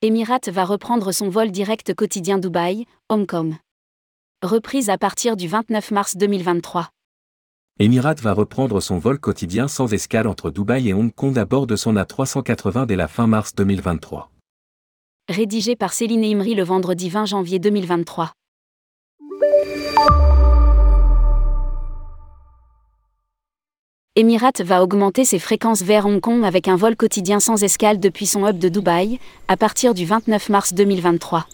Emirates va reprendre son vol direct quotidien Dubaï, Hong Kong. Reprise à partir du 29 mars 2023. Emirates va reprendre son vol quotidien sans escale entre Dubaï et Hong Kong à bord de son A380 dès la fin mars 2023. Rédigé par Céline Imri le vendredi 20 janvier 2023. Emirates va augmenter ses fréquences vers Hong Kong avec un vol quotidien sans escale depuis son hub de Dubaï, à partir du 29 mars 2023.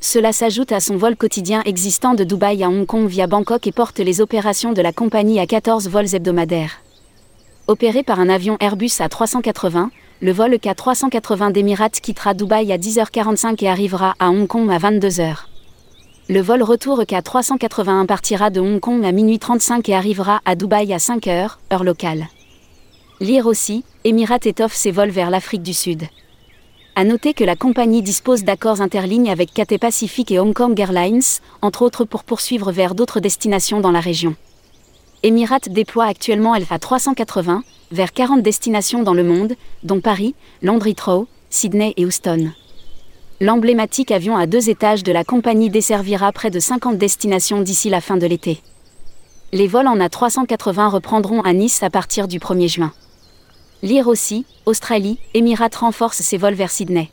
Cela s'ajoute à son vol quotidien existant de Dubaï à Hong Kong via Bangkok et porte les opérations de la compagnie à 14 vols hebdomadaires. Opéré par un avion Airbus A380, le vol K380 d'Emirates quittera Dubaï à 10h45 et arrivera à Hong Kong à 22h. Le vol retour K381 partira de Hong Kong à minuit 35 et arrivera à Dubaï à 5 heures, heure locale. Lire aussi, Emirates étoffe ses vols vers l'Afrique du Sud. À noter que la compagnie dispose d'accords interlignes avec Cathay Pacific et Hong Kong Airlines, entre autres pour poursuivre vers d'autres destinations dans la région. Emirates déploie actuellement Alpha 380 vers 40 destinations dans le monde, dont Paris, Londres Heathrow, Sydney et Houston. L'emblématique avion à deux étages de la compagnie desservira près de 50 destinations d'ici la fin de l'été. Les vols en A380 reprendront à Nice à partir du 1er juin. Lire aussi, Australie, Emirates renforce ses vols vers Sydney.